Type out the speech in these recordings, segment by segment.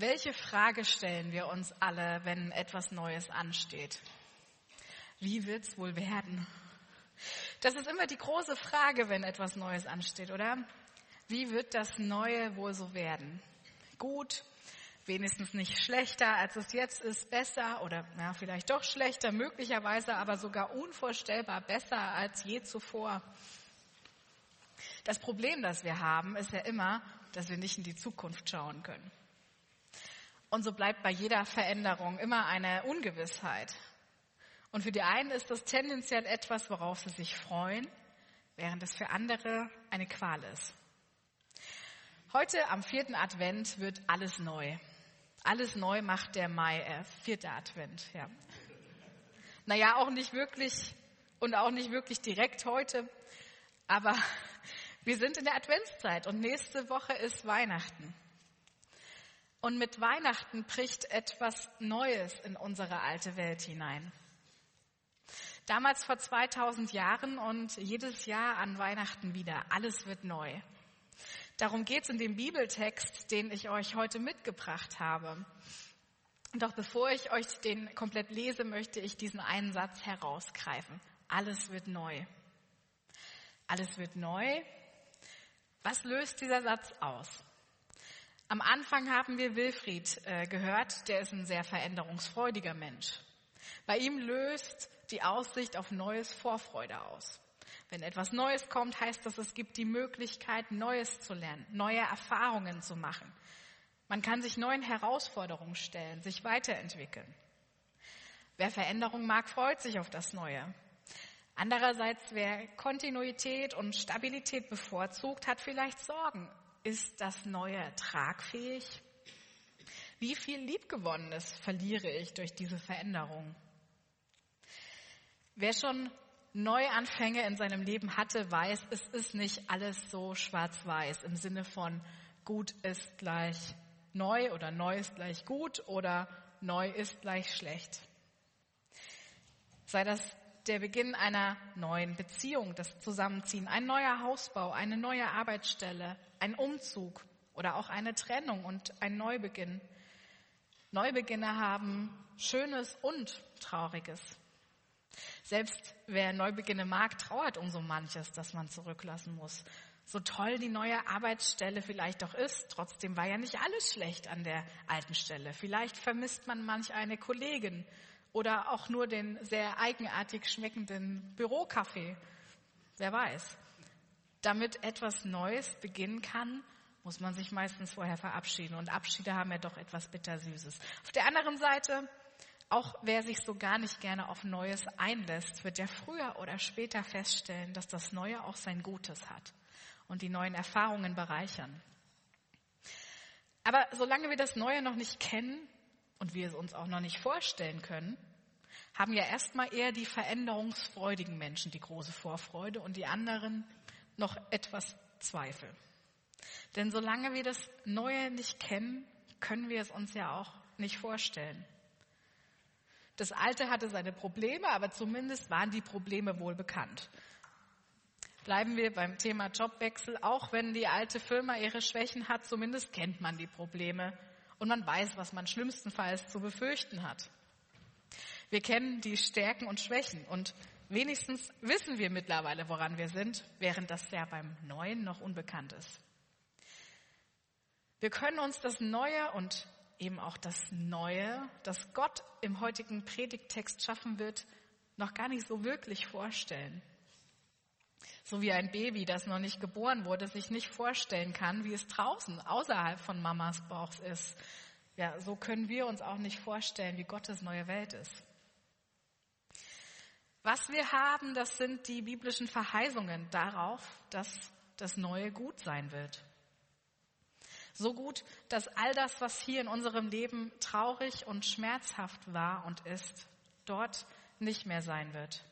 Welche Frage stellen wir uns alle, wenn etwas Neues ansteht? Wie wird's wohl werden? Das ist immer die große Frage, wenn etwas Neues ansteht, oder? Wie wird das Neue wohl so werden? Gut, wenigstens nicht schlechter, als es jetzt ist, besser oder ja, vielleicht doch schlechter, möglicherweise aber sogar unvorstellbar besser als je zuvor. Das Problem, das wir haben, ist ja immer, dass wir nicht in die Zukunft schauen können. Und so bleibt bei jeder Veränderung immer eine Ungewissheit. Und für die einen ist das tendenziell etwas, worauf sie sich freuen, während es für andere eine Qual ist. Heute am vierten Advent wird alles neu. Alles neu macht der Mai, äh, vierter Advent, ja. Naja, auch nicht wirklich und auch nicht wirklich direkt heute, aber wir sind in der Adventszeit und nächste Woche ist Weihnachten. Und mit Weihnachten bricht etwas Neues in unsere alte Welt hinein. Damals vor 2000 Jahren und jedes Jahr an Weihnachten wieder. Alles wird neu. Darum geht es in dem Bibeltext, den ich euch heute mitgebracht habe. Doch bevor ich euch den komplett lese, möchte ich diesen einen Satz herausgreifen. Alles wird neu. Alles wird neu. Was löst dieser Satz aus? Am Anfang haben wir Wilfried äh, gehört, der ist ein sehr veränderungsfreudiger Mensch. Bei ihm löst die Aussicht auf Neues Vorfreude aus. Wenn etwas Neues kommt, heißt das, es gibt die Möglichkeit, Neues zu lernen, neue Erfahrungen zu machen. Man kann sich neuen Herausforderungen stellen, sich weiterentwickeln. Wer Veränderung mag, freut sich auf das Neue. Andererseits, wer Kontinuität und Stabilität bevorzugt, hat vielleicht Sorgen ist das Neue tragfähig? Wie viel Liebgewonnenes verliere ich durch diese Veränderung? Wer schon Neuanfänge in seinem Leben hatte, weiß, es ist nicht alles so schwarz-weiß im Sinne von gut ist gleich neu oder neu ist gleich gut oder neu ist gleich schlecht. Sei das der Beginn einer neuen Beziehung, das Zusammenziehen, ein neuer Hausbau, eine neue Arbeitsstelle, ein Umzug oder auch eine Trennung und ein Neubeginn. Neubeginne haben Schönes und Trauriges. Selbst wer Neubeginne mag, trauert um so manches, das man zurücklassen muss. So toll die neue Arbeitsstelle vielleicht auch ist, trotzdem war ja nicht alles schlecht an der alten Stelle. Vielleicht vermisst man manch eine Kollegin oder auch nur den sehr eigenartig schmeckenden Bürokaffee. Wer weiß. Damit etwas Neues beginnen kann, muss man sich meistens vorher verabschieden. Und Abschiede haben ja doch etwas Bittersüßes. Auf der anderen Seite, auch wer sich so gar nicht gerne auf Neues einlässt, wird ja früher oder später feststellen, dass das Neue auch sein Gutes hat und die neuen Erfahrungen bereichern. Aber solange wir das Neue noch nicht kennen, und wir es uns auch noch nicht vorstellen können, haben ja erstmal eher die veränderungsfreudigen Menschen die große Vorfreude und die anderen noch etwas Zweifel. Denn solange wir das Neue nicht kennen, können wir es uns ja auch nicht vorstellen. Das Alte hatte seine Probleme, aber zumindest waren die Probleme wohl bekannt. Bleiben wir beim Thema Jobwechsel. Auch wenn die alte Firma ihre Schwächen hat, zumindest kennt man die Probleme und man weiß, was man schlimmstenfalls zu befürchten hat. Wir kennen die Stärken und Schwächen und wenigstens wissen wir mittlerweile, woran wir sind, während das ja beim Neuen noch unbekannt ist. Wir können uns das Neue und eben auch das Neue, das Gott im heutigen Predigttext schaffen wird, noch gar nicht so wirklich vorstellen. So wie ein Baby, das noch nicht geboren wurde, sich nicht vorstellen kann, wie es draußen außerhalb von Mamas Bauch ist. Ja, so können wir uns auch nicht vorstellen, wie Gottes neue Welt ist. Was wir haben, das sind die biblischen Verheißungen darauf, dass das Neue gut sein wird. So gut, dass all das, was hier in unserem Leben traurig und schmerzhaft war und ist, dort nicht mehr sein wird.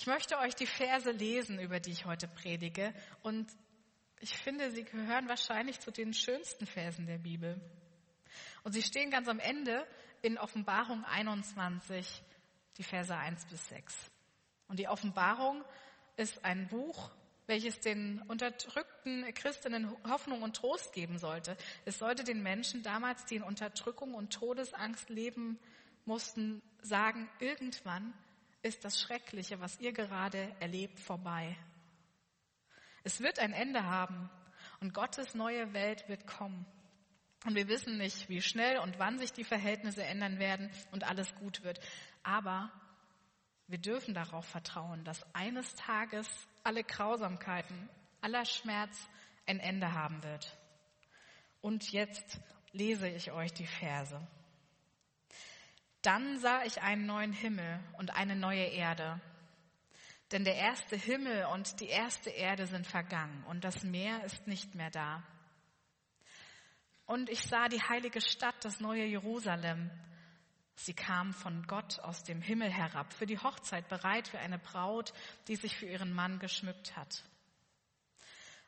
Ich möchte euch die Verse lesen, über die ich heute predige. Und ich finde, sie gehören wahrscheinlich zu den schönsten Versen der Bibel. Und sie stehen ganz am Ende in Offenbarung 21, die Verse 1 bis 6. Und die Offenbarung ist ein Buch welches den unterdrückten Christinnen Hoffnung und Trost geben sollte. Es sollte den Menschen damals, die in Unterdrückung und Todesangst leben mussten, sagen, irgendwann ist das Schreckliche, was ihr gerade erlebt, vorbei. Es wird ein Ende haben und Gottes neue Welt wird kommen. Und wir wissen nicht, wie schnell und wann sich die Verhältnisse ändern werden und alles gut wird. Aber wir dürfen darauf vertrauen, dass eines Tages alle Grausamkeiten, aller Schmerz ein Ende haben wird. Und jetzt lese ich euch die Verse. Dann sah ich einen neuen Himmel und eine neue Erde. Denn der erste Himmel und die erste Erde sind vergangen und das Meer ist nicht mehr da. Und ich sah die heilige Stadt, das neue Jerusalem. Sie kam von Gott aus dem Himmel herab, für die Hochzeit bereit für eine Braut, die sich für ihren Mann geschmückt hat.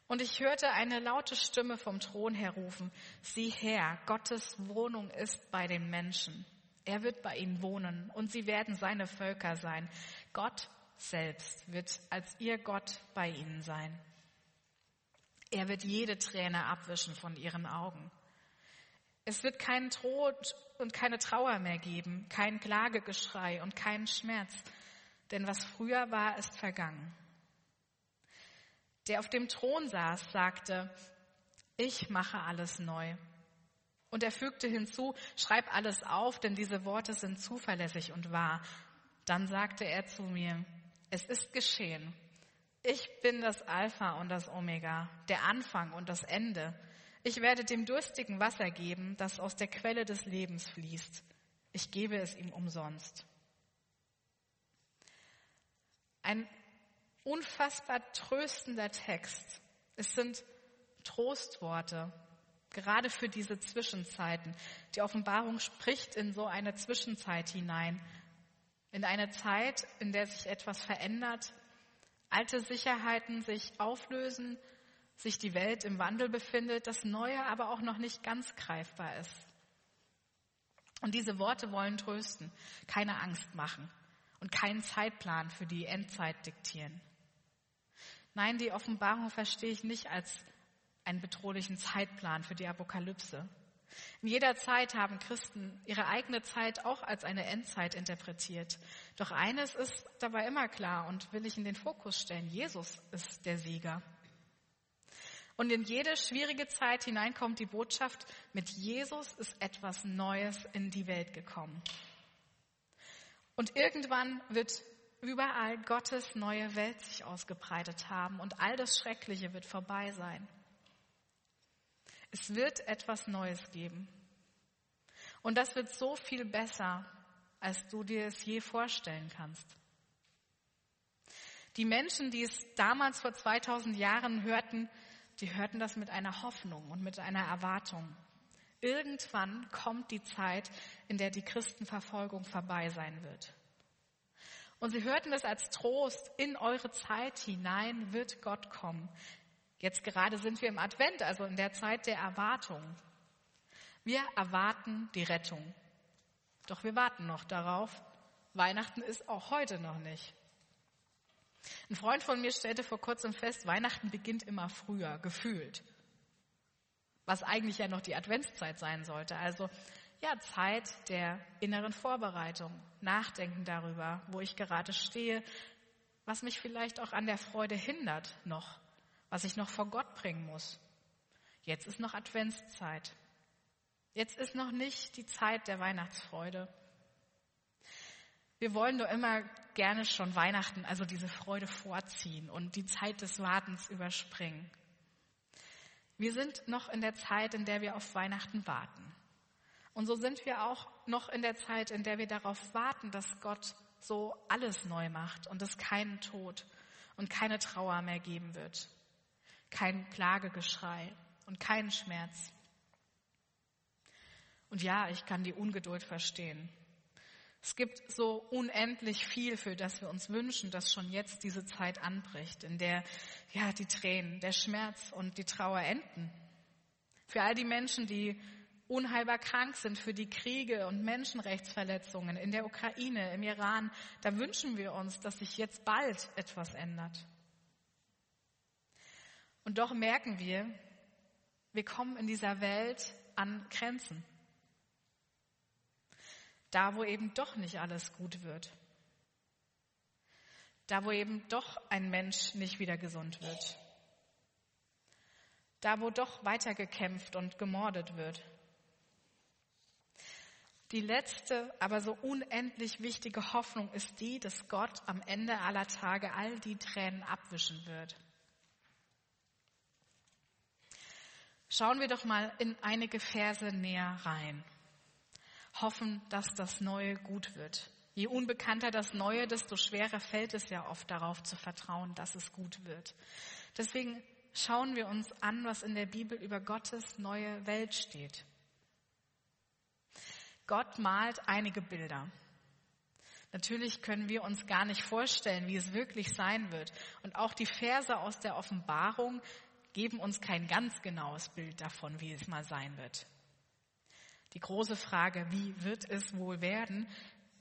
Und ich hörte eine laute Stimme vom Thron her rufen, sieh her, Gottes Wohnung ist bei den Menschen. Er wird bei ihnen wohnen und sie werden seine Völker sein. Gott selbst wird als ihr Gott bei ihnen sein. Er wird jede Träne abwischen von ihren Augen. Es wird keinen Tod und keine Trauer mehr geben, kein Klagegeschrei und keinen Schmerz, denn was früher war, ist vergangen. Der auf dem Thron saß, sagte, ich mache alles neu. Und er fügte hinzu, schreib alles auf, denn diese Worte sind zuverlässig und wahr. Dann sagte er zu mir, es ist geschehen. Ich bin das Alpha und das Omega, der Anfang und das Ende. Ich werde dem Durstigen Wasser geben, das aus der Quelle des Lebens fließt. Ich gebe es ihm umsonst. Ein unfassbar tröstender Text. Es sind Trostworte, gerade für diese Zwischenzeiten. Die Offenbarung spricht in so eine Zwischenzeit hinein, in eine Zeit, in der sich etwas verändert, alte Sicherheiten sich auflösen, sich die Welt im Wandel befindet, das Neue aber auch noch nicht ganz greifbar ist. Und diese Worte wollen trösten, keine Angst machen und keinen Zeitplan für die Endzeit diktieren. Nein, die Offenbarung verstehe ich nicht als einen bedrohlichen Zeitplan für die Apokalypse. In jeder Zeit haben Christen ihre eigene Zeit auch als eine Endzeit interpretiert. Doch eines ist dabei immer klar und will ich in den Fokus stellen. Jesus ist der Sieger. Und in jede schwierige Zeit hinein kommt die Botschaft, mit Jesus ist etwas Neues in die Welt gekommen. Und irgendwann wird überall Gottes neue Welt sich ausgebreitet haben und all das Schreckliche wird vorbei sein. Es wird etwas Neues geben. Und das wird so viel besser, als du dir es je vorstellen kannst. Die Menschen, die es damals vor 2000 Jahren hörten, die hörten das mit einer Hoffnung und mit einer Erwartung. Irgendwann kommt die Zeit, in der die Christenverfolgung vorbei sein wird. Und sie hörten das als Trost, in eure Zeit hinein wird Gott kommen. Jetzt gerade sind wir im Advent, also in der Zeit der Erwartung. Wir erwarten die Rettung. Doch wir warten noch darauf. Weihnachten ist auch heute noch nicht. Ein Freund von mir stellte vor kurzem fest, Weihnachten beginnt immer früher, gefühlt. Was eigentlich ja noch die Adventszeit sein sollte. Also ja, Zeit der inneren Vorbereitung, Nachdenken darüber, wo ich gerade stehe, was mich vielleicht auch an der Freude hindert noch was ich noch vor Gott bringen muss. Jetzt ist noch Adventszeit. Jetzt ist noch nicht die Zeit der Weihnachtsfreude. Wir wollen doch immer gerne schon Weihnachten, also diese Freude vorziehen und die Zeit des Wartens überspringen. Wir sind noch in der Zeit, in der wir auf Weihnachten warten. Und so sind wir auch noch in der Zeit, in der wir darauf warten, dass Gott so alles neu macht und es keinen Tod und keine Trauer mehr geben wird kein Klagegeschrei und kein Schmerz. Und ja, ich kann die Ungeduld verstehen. Es gibt so unendlich viel, für das wir uns wünschen, dass schon jetzt diese Zeit anbricht, in der ja die Tränen, der Schmerz und die Trauer enden. Für all die Menschen, die unheilbar krank sind, für die Kriege und Menschenrechtsverletzungen in der Ukraine, im Iran, da wünschen wir uns, dass sich jetzt bald etwas ändert. Und doch merken wir, wir kommen in dieser Welt an Grenzen. Da, wo eben doch nicht alles gut wird. Da, wo eben doch ein Mensch nicht wieder gesund wird. Da, wo doch weitergekämpft und gemordet wird. Die letzte, aber so unendlich wichtige Hoffnung ist die, dass Gott am Ende aller Tage all die Tränen abwischen wird. Schauen wir doch mal in einige Verse näher rein. Hoffen, dass das Neue gut wird. Je unbekannter das Neue, desto schwerer fällt es ja oft darauf zu vertrauen, dass es gut wird. Deswegen schauen wir uns an, was in der Bibel über Gottes neue Welt steht. Gott malt einige Bilder. Natürlich können wir uns gar nicht vorstellen, wie es wirklich sein wird. Und auch die Verse aus der Offenbarung geben uns kein ganz genaues Bild davon, wie es mal sein wird. Die große Frage, wie wird es wohl werden,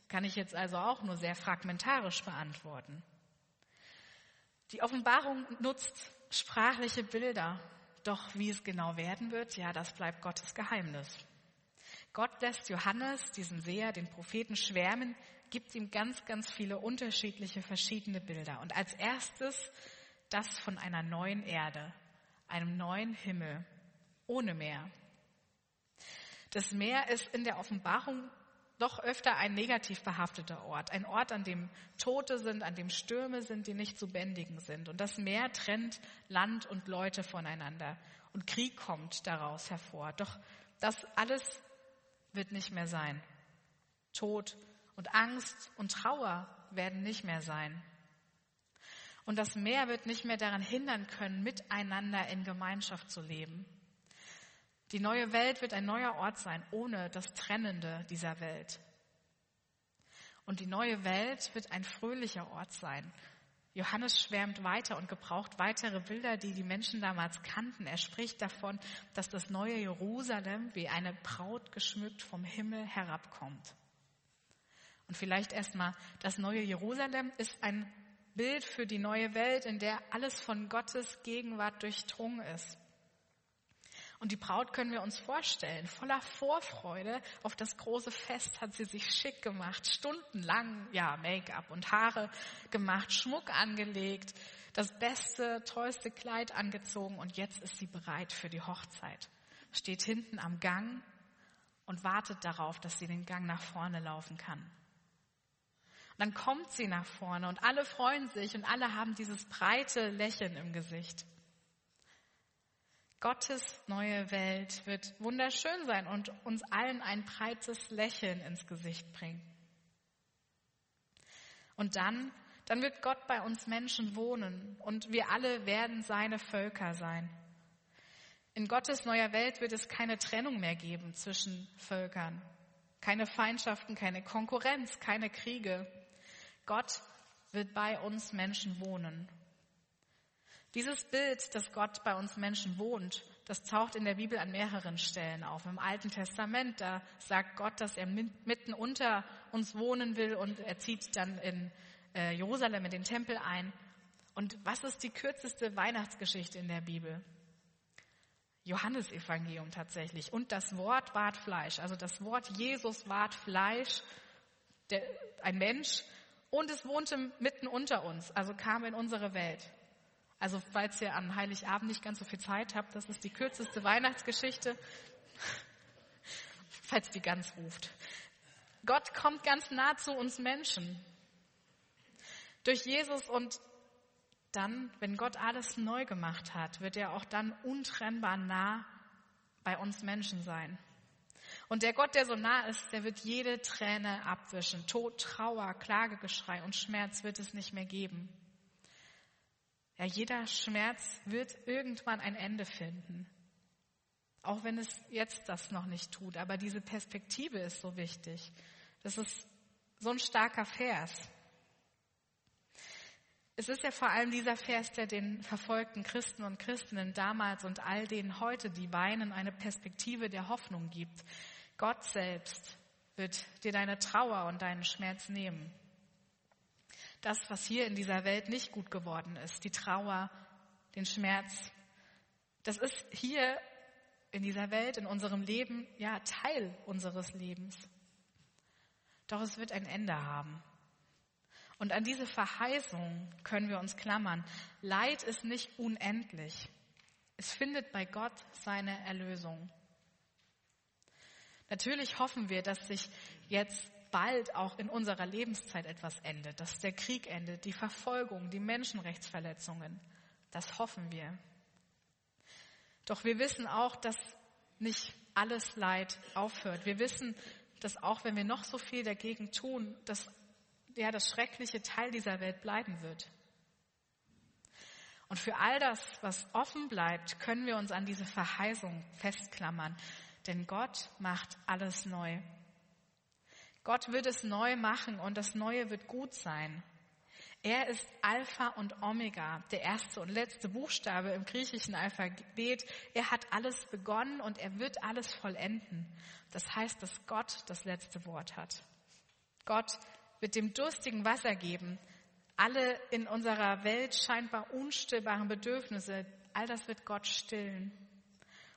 kann ich jetzt also auch nur sehr fragmentarisch beantworten. Die Offenbarung nutzt sprachliche Bilder, doch wie es genau werden wird, ja, das bleibt Gottes Geheimnis. Gott lässt Johannes, diesen Seher, den Propheten schwärmen, gibt ihm ganz, ganz viele unterschiedliche, verschiedene Bilder. Und als erstes das von einer neuen Erde, einem neuen Himmel, ohne Meer. Das Meer ist in der Offenbarung doch öfter ein negativ behafteter Ort, ein Ort, an dem Tote sind, an dem Stürme sind, die nicht zu bändigen sind. Und das Meer trennt Land und Leute voneinander. Und Krieg kommt daraus hervor. Doch das alles wird nicht mehr sein. Tod und Angst und Trauer werden nicht mehr sein. Und das Meer wird nicht mehr daran hindern können, miteinander in Gemeinschaft zu leben. Die neue Welt wird ein neuer Ort sein, ohne das Trennende dieser Welt. Und die neue Welt wird ein fröhlicher Ort sein, Johannes schwärmt weiter und gebraucht weitere Bilder, die die Menschen damals kannten. Er spricht davon, dass das neue Jerusalem wie eine Braut geschmückt vom Himmel herabkommt. Und vielleicht erstmal, das neue Jerusalem ist ein Bild für die neue Welt, in der alles von Gottes Gegenwart durchdrungen ist. Und die Braut können wir uns vorstellen. Voller Vorfreude auf das große Fest hat sie sich schick gemacht, stundenlang, ja, Make-up und Haare gemacht, Schmuck angelegt, das beste, tollste Kleid angezogen und jetzt ist sie bereit für die Hochzeit. Steht hinten am Gang und wartet darauf, dass sie den Gang nach vorne laufen kann. Dann kommt sie nach vorne und alle freuen sich und alle haben dieses breite Lächeln im Gesicht. Gottes neue Welt wird wunderschön sein und uns allen ein breites Lächeln ins Gesicht bringen. Und dann, dann wird Gott bei uns Menschen wohnen und wir alle werden seine Völker sein. In Gottes neuer Welt wird es keine Trennung mehr geben zwischen Völkern, keine Feindschaften, keine Konkurrenz, keine Kriege. Gott wird bei uns Menschen wohnen dieses Bild, dass Gott bei uns Menschen wohnt, das taucht in der Bibel an mehreren Stellen auf. Im Alten Testament, da sagt Gott, dass er mitten unter uns wohnen will und er zieht dann in äh, Jerusalem in den Tempel ein. Und was ist die kürzeste Weihnachtsgeschichte in der Bibel? Johannesevangelium tatsächlich. Und das Wort ward Fleisch. Also das Wort Jesus ward Fleisch, der, ein Mensch. Und es wohnte mitten unter uns, also kam in unsere Welt. Also falls ihr an Heiligabend nicht ganz so viel Zeit habt, das ist die kürzeste Weihnachtsgeschichte, falls die ganz ruft. Gott kommt ganz nah zu uns Menschen. Durch Jesus und dann, wenn Gott alles neu gemacht hat, wird er auch dann untrennbar nah bei uns Menschen sein. Und der Gott, der so nah ist, der wird jede Träne abwischen. Tod, Trauer, Klagegeschrei und Schmerz wird es nicht mehr geben. Ja, jeder Schmerz wird irgendwann ein Ende finden. Auch wenn es jetzt das noch nicht tut. Aber diese Perspektive ist so wichtig. Das ist so ein starker Vers. Es ist ja vor allem dieser Vers, der den verfolgten Christen und Christinnen damals und all denen heute, die weinen, eine Perspektive der Hoffnung gibt. Gott selbst wird dir deine Trauer und deinen Schmerz nehmen das, was hier in dieser Welt nicht gut geworden ist, die Trauer, den Schmerz, Das ist hier in dieser Welt, in unserem Leben, ja, Teil unseres Lebens. Doch es wird ein Ende haben. Und an diese Verheißung können wir uns klammern. Leid ist nicht unendlich. Es findet bei Gott seine Erlösung. Natürlich hoffen wir, dass sich jetzt bald auch in unserer Lebenszeit etwas endet, dass der Krieg endet, die Verfolgung, die Menschenrechtsverletzungen. Das hoffen wir. Doch wir wissen auch, dass nicht alles Leid aufhört. Wir wissen, dass auch wenn wir noch so viel dagegen tun, dass ja das schreckliche Teil dieser Welt bleiben wird. Und für all das, was offen bleibt, können wir uns an diese Verheißung festklammern, denn Gott macht alles neu. Gott wird es neu machen und das Neue wird gut sein. Er ist Alpha und Omega, der erste und letzte Buchstabe im griechischen Alphabet. Er hat alles begonnen und er wird alles vollenden. Das heißt, dass Gott das letzte Wort hat. Gott wird dem durstigen Wasser geben. Alle in unserer Welt scheinbar unstillbaren Bedürfnisse, all das wird Gott stillen.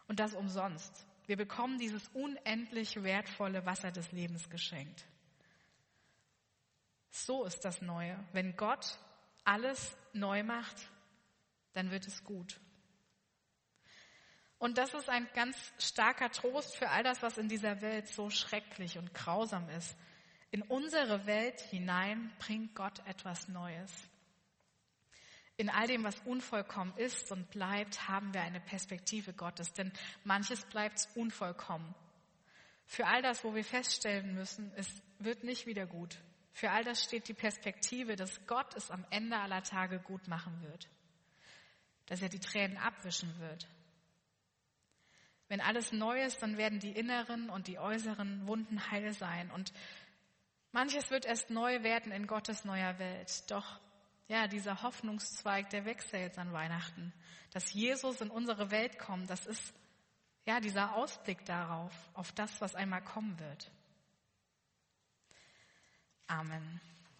Und das umsonst. Wir bekommen dieses unendlich wertvolle Wasser des Lebens geschenkt. So ist das Neue. Wenn Gott alles neu macht, dann wird es gut. Und das ist ein ganz starker Trost für all das, was in dieser Welt so schrecklich und grausam ist. In unsere Welt hinein bringt Gott etwas Neues. In all dem, was unvollkommen ist und bleibt, haben wir eine Perspektive Gottes, denn manches bleibt unvollkommen. Für all das, wo wir feststellen müssen, es wird nicht wieder gut. Für all das steht die Perspektive, dass Gott es am Ende aller Tage gut machen wird. Dass er die Tränen abwischen wird. Wenn alles neu ist, dann werden die inneren und die äußeren Wunden heil sein. Und manches wird erst neu werden in Gottes neuer Welt. Doch ja, dieser Hoffnungszweig, der wächst ja jetzt an Weihnachten. Dass Jesus in unsere Welt kommt, das ist ja dieser Ausblick darauf, auf das, was einmal kommen wird. Amen.